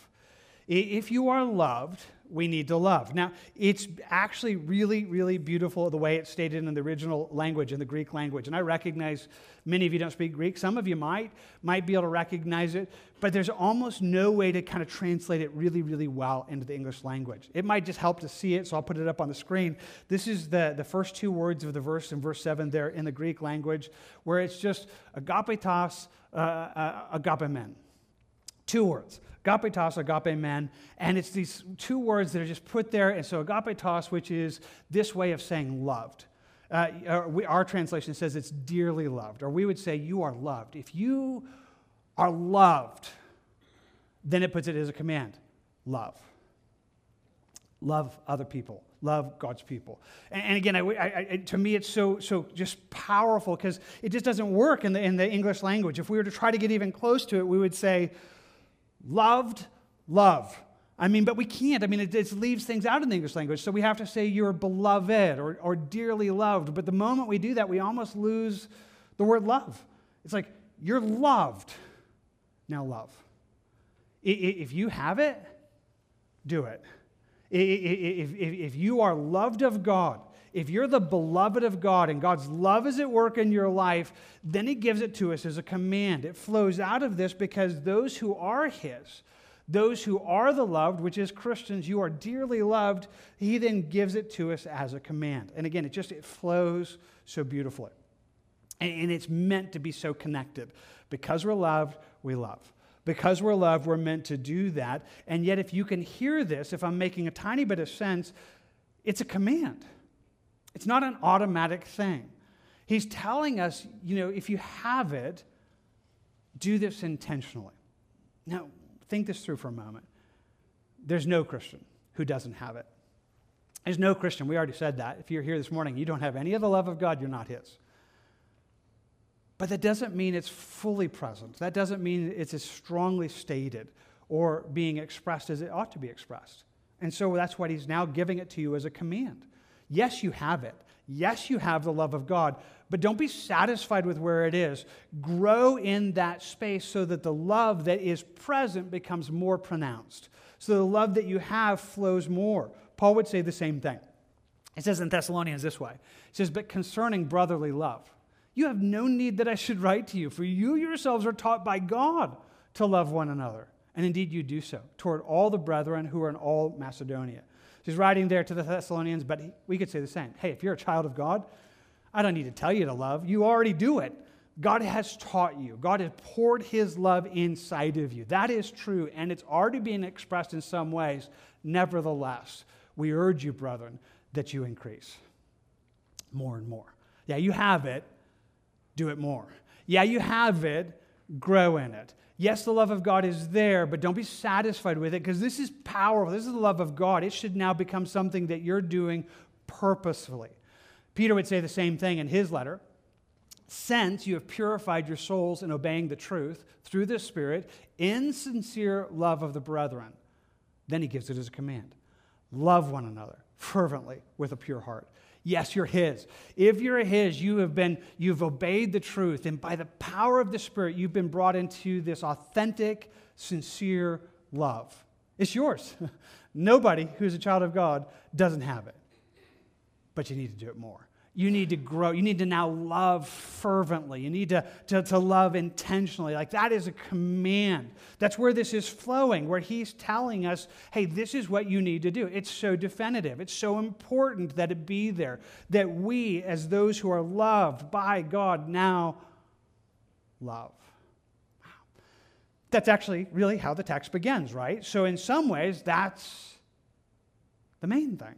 If you are loved, we need to love. Now, it's actually really, really beautiful the way it's stated in the original language, in the Greek language. And I recognize many of you don't speak Greek. Some of you might, might be able to recognize it, but there's almost no way to kind of translate it really, really well into the English language. It might just help to see it, so I'll put it up on the screen. This is the, the first two words of the verse in verse 7 there in the Greek language, where it's just agapetos, uh, uh, agapemen. Two words agapetos, agape men. And it's these two words that are just put there. And so agapetos, which is this way of saying loved. Uh, we, our translation says it's dearly loved, or we would say you are loved. If you are loved, then it puts it as a command love. Love other people. Love God's people. And, and again, I, I, to me, it's so, so just powerful because it just doesn't work in the, in the English language. If we were to try to get even close to it, we would say, Loved, love. I mean, but we can't. I mean, it, it, leaves things out in the English language. So we have to say you're beloved or, or dearly loved. But the moment we do that, we almost lose the word love. It's like, you're loved. Now, love. If you have it, do it. If, if, if you are loved of God, if you're the beloved of God and God's love is at work in your life, then He gives it to us as a command. It flows out of this because those who are His, those who are the loved, which is Christians, you are dearly loved, He then gives it to us as a command. And again, it just it flows so beautifully. And it's meant to be so connected. Because we're loved, we love. Because we're loved, we're meant to do that. And yet, if you can hear this, if I'm making a tiny bit of sense, it's a command. It's not an automatic thing. He's telling us, you know, if you have it, do this intentionally. Now, think this through for a moment. There's no Christian who doesn't have it. There's no Christian, we already said that. If you're here this morning, you don't have any of the love of God, you're not His. But that doesn't mean it's fully present. That doesn't mean it's as strongly stated or being expressed as it ought to be expressed. And so that's what He's now giving it to you as a command. Yes, you have it. Yes, you have the love of God, but don't be satisfied with where it is. Grow in that space so that the love that is present becomes more pronounced. So the love that you have flows more. Paul would say the same thing. It says in Thessalonians this way It says, But concerning brotherly love, you have no need that I should write to you, for you yourselves are taught by God to love one another. And indeed, you do so toward all the brethren who are in all Macedonia. He's writing there to the Thessalonians, but we could say the same. Hey, if you're a child of God, I don't need to tell you to love. You already do it. God has taught you. God has poured his love inside of you. That is true, and it's already being expressed in some ways. Nevertheless, we urge you, brethren, that you increase more and more. Yeah, you have it, do it more. Yeah, you have it, grow in it. Yes, the love of God is there, but don't be satisfied with it because this is powerful. This is the love of God. It should now become something that you're doing purposefully. Peter would say the same thing in his letter. Since you have purified your souls in obeying the truth through the Spirit in sincere love of the brethren, then he gives it as a command love one another fervently with a pure heart. Yes, you're his. If you're his, you have been you've obeyed the truth and by the power of the spirit you've been brought into this authentic, sincere love. It's yours. <laughs> Nobody who's a child of God doesn't have it. But you need to do it more. You need to grow. You need to now love fervently. You need to, to, to love intentionally. Like that is a command. That's where this is flowing, where he's telling us, hey, this is what you need to do. It's so definitive. It's so important that it be there. That we, as those who are loved by God, now love. That's actually really how the text begins, right? So, in some ways, that's the main thing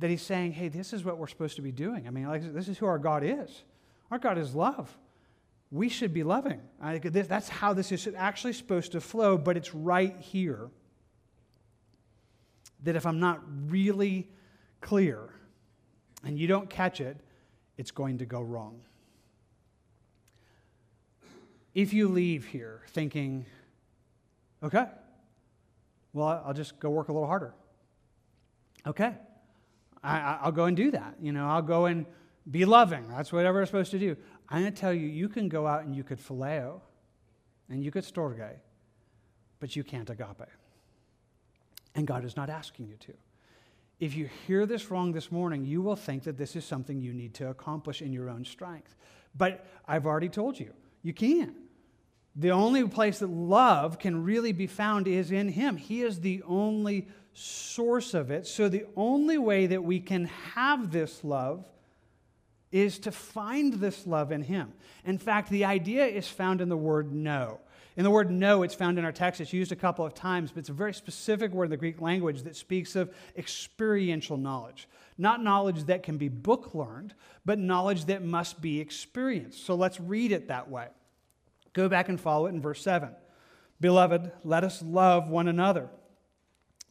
that he's saying, hey, this is what we're supposed to be doing. I mean, like, this is who our God is. Our God is love. We should be loving. This, that's how this is actually supposed to flow, but it's right here that if I'm not really clear and you don't catch it, it's going to go wrong. If you leave here thinking, okay, well, I'll just go work a little harder. Okay, I, will go and do that. You know, I'll go and be loving. That's whatever I'm supposed to do. I'm going to tell you, you can go out and you could phileo and you could storge, but you can't agape. And God is not asking you to. If you hear this wrong this morning, you will think that this is something you need to accomplish in your own strength. But I've already told you, you can't. The only place that love can really be found is in Him. He is the only source of it. So the only way that we can have this love is to find this love in Him. In fact, the idea is found in the word know. In the word know, it's found in our text. It's used a couple of times, but it's a very specific word in the Greek language that speaks of experiential knowledge. Not knowledge that can be book learned, but knowledge that must be experienced. So let's read it that way. Go back and follow it in verse 7. Beloved, let us love one another,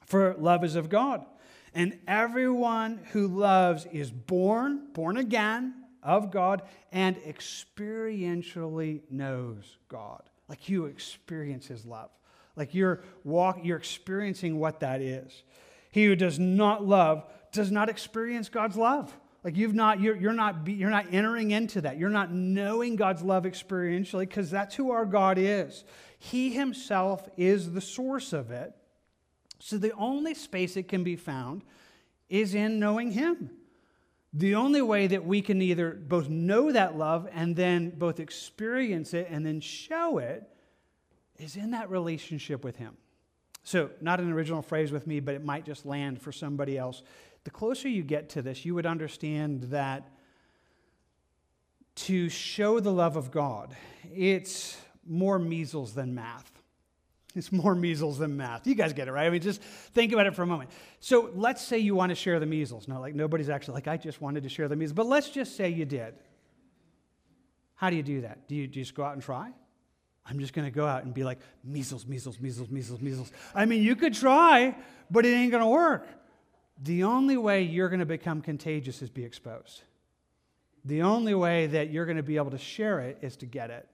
for love is of God. And everyone who loves is born, born again of God, and experientially knows God. Like you experience his love. Like you're walk, you're experiencing what that is. He who does not love does not experience God's love. Like you've not, you're, you're not, you're not entering into that. You're not knowing God's love experientially because that's who our God is. He himself is the source of it. So the only space it can be found is in knowing him. The only way that we can either both know that love and then both experience it and then show it is in that relationship with him. So, not an original phrase with me, but it might just land for somebody else the closer you get to this, you would understand that to show the love of God, it's more measles than math. It's more measles than math. You guys get it, right? I mean, just think about it for a moment. So let's say you want to share the measles. Now, like nobody's actually like, I just wanted to share the measles, but let's just say you did. How do you do that? Do you, do you just go out and try? I'm just going to go out and be like, measles, measles, measles, measles, measles. I mean, you could try, but it ain't going to work. The only way you're going to become contagious is be exposed. The only way that you're going to be able to share it is to get it,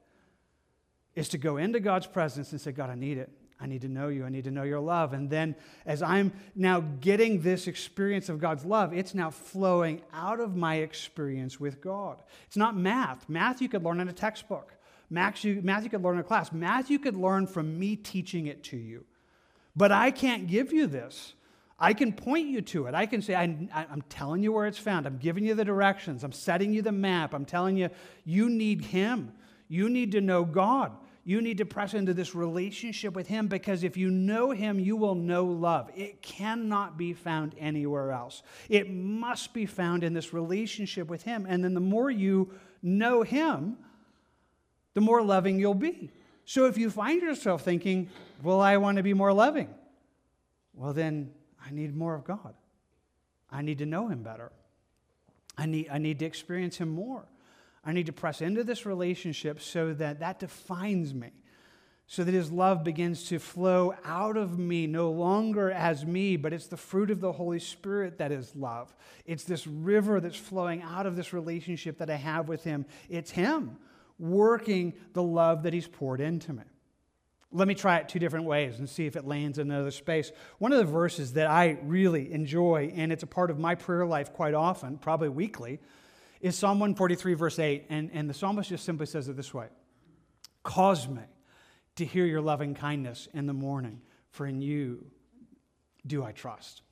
is to go into God's presence and say, God, I need it. I need to know you. I need to know your love. And then, as I'm now getting this experience of God's love, it's now flowing out of my experience with God. It's not math. Math you could learn in a textbook, math you, math you could learn in a class, math you could learn from me teaching it to you. But I can't give you this. I can point you to it. I can say, I, am telling you where it's found. I'm giving you the directions. I'm setting you the map. I'm telling you, you need Him. You need to know God. You need to press into this relationship with Him because if you know Him, you will know love. It cannot be found anywhere else. It must be found in this relationship with Him. And then the more you know Him, the more loving you'll be. So if you find yourself thinking, well, I want to be more loving, well, then I need more of God. I need to know Him better. I need, I need to experience Him more. I need to press into this relationship so that that defines me, so that His love begins to flow out of me, no longer as me, but it's the fruit of the Holy Spirit that is love. It's this river that's flowing out of this relationship that I have with Him. It's Him working the love that He's poured into me. Let me try it two different ways and see if it lands in another space. One of the verses that I really enjoy, and it's a part of my prayer life quite often, probably weekly, is Psalm 143, verse 8. And, and the psalmist just simply says it this way Cause me to hear your loving kindness in the morning, for in you do I trust.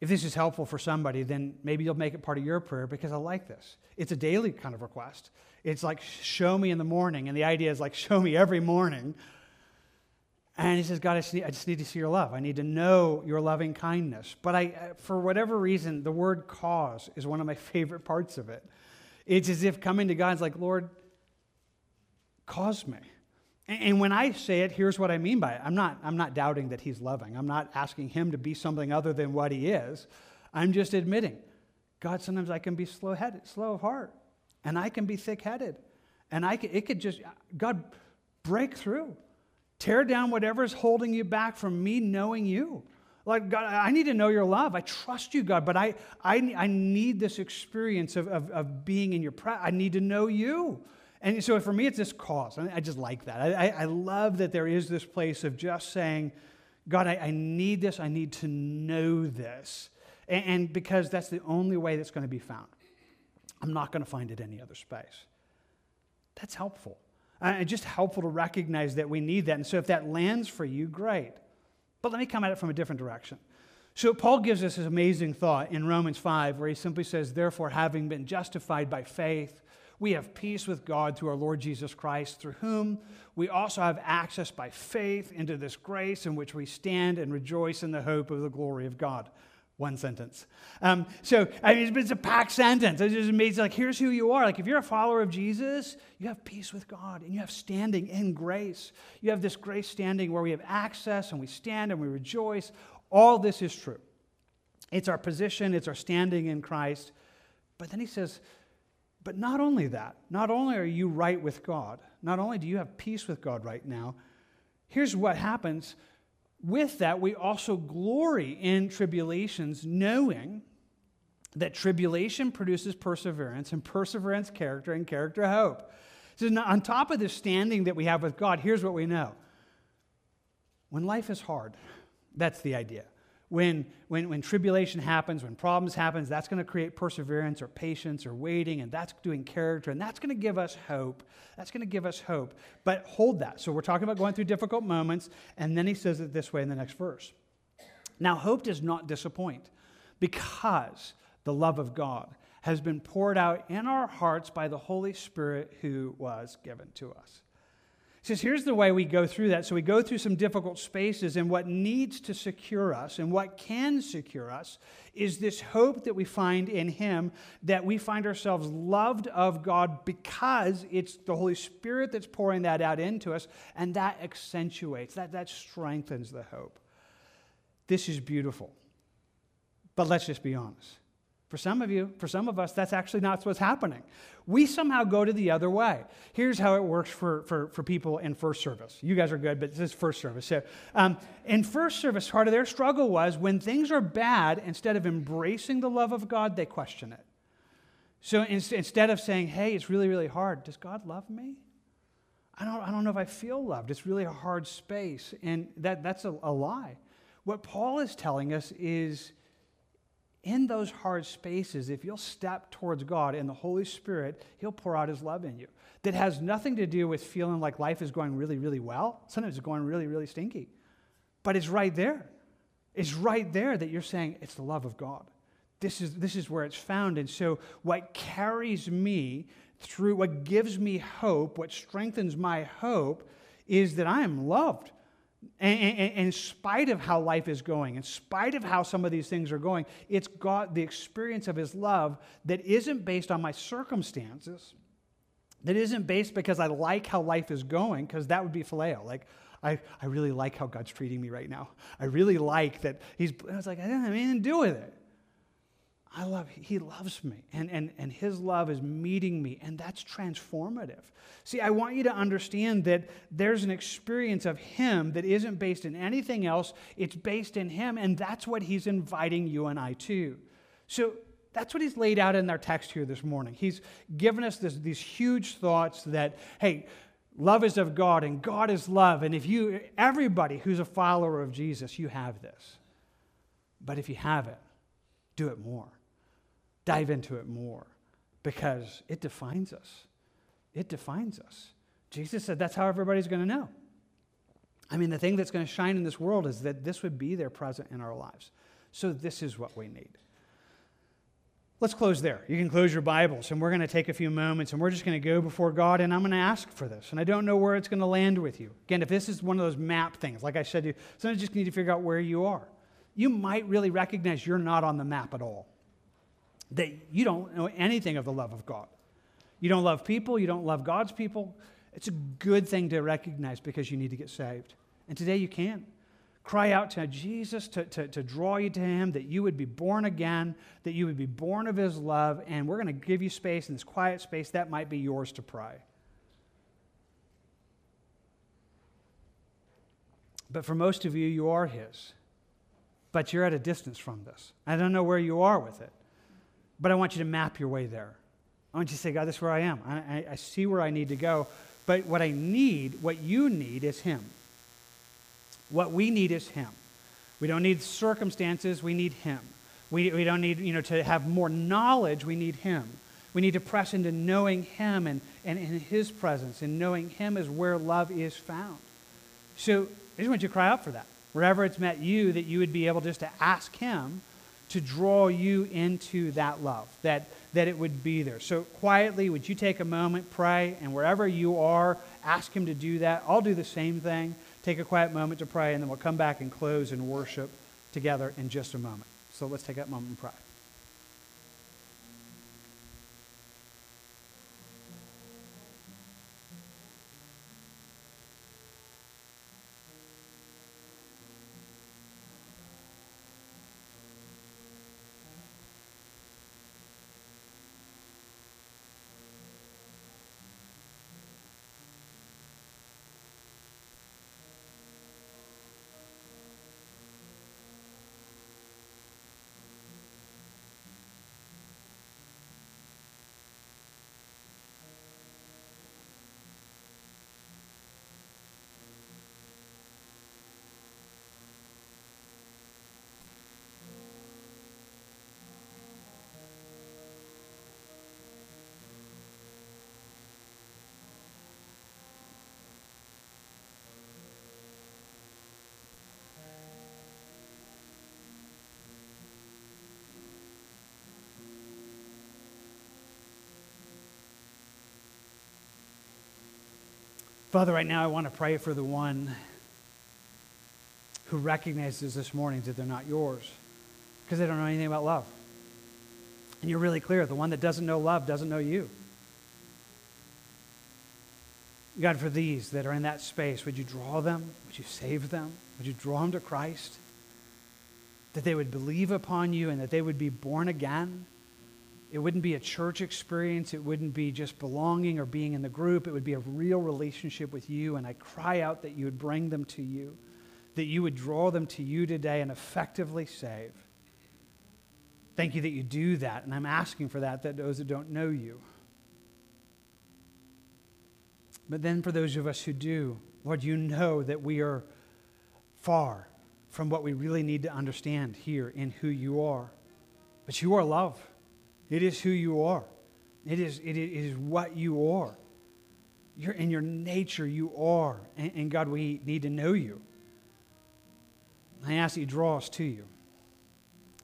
If this is helpful for somebody, then maybe you'll make it part of your prayer because I like this. It's a daily kind of request. It's like, show me in the morning. And the idea is like, show me every morning. And he says, God, I just, need, I just need to see your love. I need to know your loving kindness. But I, uh, for whatever reason, the word cause is one of my <laughs> favorite parts of it. It's as if coming to God's like, Lord, cause me. And when I say it, here's what I mean by it. I'm not, I'm not doubting that he's loving. I'm not asking him to be something other than what he is. I'm just admitting, God, sometimes I can be slow headed, slow of heart, and I can be thick headed. And I can, it could just, God, break through. Tear down whatever's holding you back from me knowing you. Like, God, I need to know your love. I trust you, God, but I, I, I need this experience of, of, of being in your presence. I need to know you. And so for me, it's this cause. I just like that. I, I love that there is this place of just saying, God, I, I need this. I need to know this. And, and because that's the only way that's going to be found. I'm not going to find it any other space. That's helpful. Uh, and just helpful to recognize that we need that. And so if that lands for you, great. But let me come at it from a different direction. So Paul gives us this amazing thought in Romans 5 where he simply says, Therefore, having been justified by faith, we have peace with God through our Lord Jesus Christ, through whom we also have access by faith into this grace in which we stand and rejoice in the hope of the glory of God. One sentence. Um, so, I mean, it's a packed sentence. It's just amazing. Like, here's who you are. Like, if you're a follower of Jesus, you have peace with God and you have standing in grace. You have this grace standing where we have access and we stand and we rejoice. All this is true. It's our position, it's our standing in Christ. But then he says, but not only that, not only are you right with God, not only do you have peace with God right now, here's what happens with that, we also glory in tribulations, knowing that tribulation produces perseverance, and perseverance, character, and character, hope. So, on top of the standing that we have with God, here's what we know. When life is hard, that's the idea when, when, when tribulation happens, when problems happens, that's going to create perseverance or patience or waiting, and that's doing character, and that's going to give us hope. That's going to give us hope. But hold that. So we're talking about going through difficult moments, and then he says it this way in the next verse. Now, hope does not disappoint because the love of God has been poured out in our hearts by the Holy Spirit who was given to us. Says, here's the way we go through that. So we go through some difficult spaces, and what needs to secure us and what can secure us is this hope that we find in Him that we find ourselves loved of God because it's the Holy Spirit that's pouring that out into us, and that accentuates, that, that strengthens the hope. This is beautiful. But let's just be honest. For some of you, for some of us, that's actually not what's happening. We somehow go to the other way. Here's how it works for, for, for people in first service. You guys are good, but this is first service. So, um, in first service, part of their struggle was when things are bad, instead of embracing the love of God, they question it. So in, instead of saying, hey, it's really, really hard, does God love me? I don't, I don't know if I feel loved. It's really a hard space. And that, that's a, a lie. What Paul is telling us is in those hard spaces, if you'll step towards God and the Holy Spirit, He'll pour out His love in you. That has nothing to do with feeling like life is going really, really well. Sometimes it's going really, really stinky. But it's right there. It's right there that you're saying it's the love of God. This is, this is where it's found. And so, what carries me through, what gives me hope, what strengthens my hope, is that I am loved and, in spite of how life is going, in spite of how some of these things are going, it's got the experience of His love that isn't based on my circumstances, that isn't based because I like how life is going, because that would be phileo. Like, I, I really like how God's treating me right now. I really like that He's, I was like, I didn't have anything to do with it. I love, he loves me, and, and, and his love is meeting me, and that's transformative. See, I want you to understand that there's an experience of him that isn't based in anything else, it's based in him, and that's what he's inviting you and I to. So that's what he's laid out in our text here this morning. He's given us this, these huge thoughts that, hey, love is of God, and God is love, and if you, everybody who's a follower of Jesus, you have this. But if you haven't, do it more dive into it more because it defines us. It defines us. Jesus said that's how everybody's going to know. I mean, the thing that's going to shine in this world is that this would be there present in our lives. So, this is what we need. Let's close there. You can close your Bibles, and we're going to take a few moments and we're just going to go before God, and I'm going to ask for this. And I don't know where it's going to land with you. Again, if this is one of those map things, like I said, to you sometimes you just need to figure out where you are. You might really recognize you're not on the map at all that you don't know anything of the love of God. You don't love people, you don't love God's people. It's a good thing to recognize because you need to get saved. And today you can. Cry out to Jesus to, to, to draw you to Him, that you would be born again, that you would be born of His love, and we're going to give you space in this quiet space that might be yours to pray. But for most of you, you are His. But you're at a distance from this. I don't know where you are with it. But I want you to map your way there. I want you to say, God, this is where I am. I, I, I see where I need to go. But what I need, what you need, is Him. What we need is Him. We don't need circumstances, we need Him. We, we don't need you know, to have more knowledge, we need Him. We need to press into knowing Him and, and in His presence, and knowing Him is where love is found. So I just want you to cry out for that. Wherever it's met you, that you would be able just to ask Him to draw you into that love, that, that it would be there. So quietly, would you take a moment, pray, and wherever you are, ask Him to do that. I'll do the same thing. Take a quiet moment to pray, and then we'll come back and close and worship together in just a moment. So let's take that moment and pray. Father, right now I want to pray for the one who recognizes this morning that they're not yours because they don't know anything about love. And you're really clear the one that doesn't know love doesn't know you. God, for these that are in that space, would you draw them? Would you save them? Would you draw them to Christ? That they would believe upon you and that they would be born again it wouldn't be a church experience. It wouldn't be just belonging or being in the group. It would be a real relationship with you. And I cry out that you would bring them to you, that you would draw them to you today and effectively save. Thank you that you do that. And I'm asking for that, that those that don't know you. But then for those of us who do, Lord, you know that we are far from what we really need to understand here in who you are. But you are love. It is who you are. It is, it is what you are. You're, in your nature, you are. And, and God, we need to know you. I ask that you draw us to you,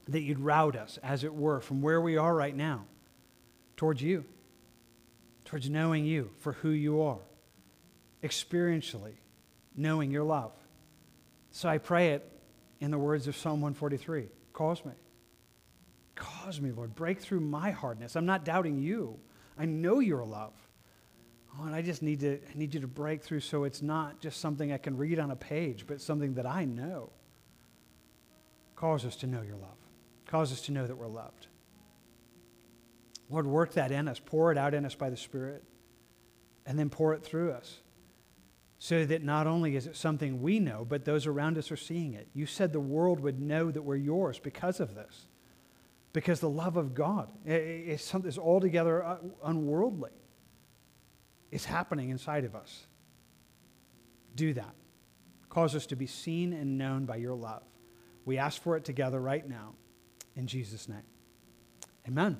that you'd route us, as it were, from where we are right now towards you, towards knowing you for who you are, experientially knowing your love. So I pray it in the words of Psalm 143 Cause me. Cause me, Lord. Break through my hardness. I'm not doubting you. I know your love. Oh, and I just need to I need you to break through so it's not just something I can read on a page, but something that I know. Cause us to know your love. Cause us to know that we're loved. Lord, work that in us. Pour it out in us by the Spirit. And then pour it through us. So that not only is it something we know, but those around us are seeing it. You said the world would know that we're yours because of this because the love of God is something that's altogether uh, unworldly. It's happening inside of us. Do that. Cause us to be seen and known by your love. We ask for it together right now. In Jesus' name. Amen.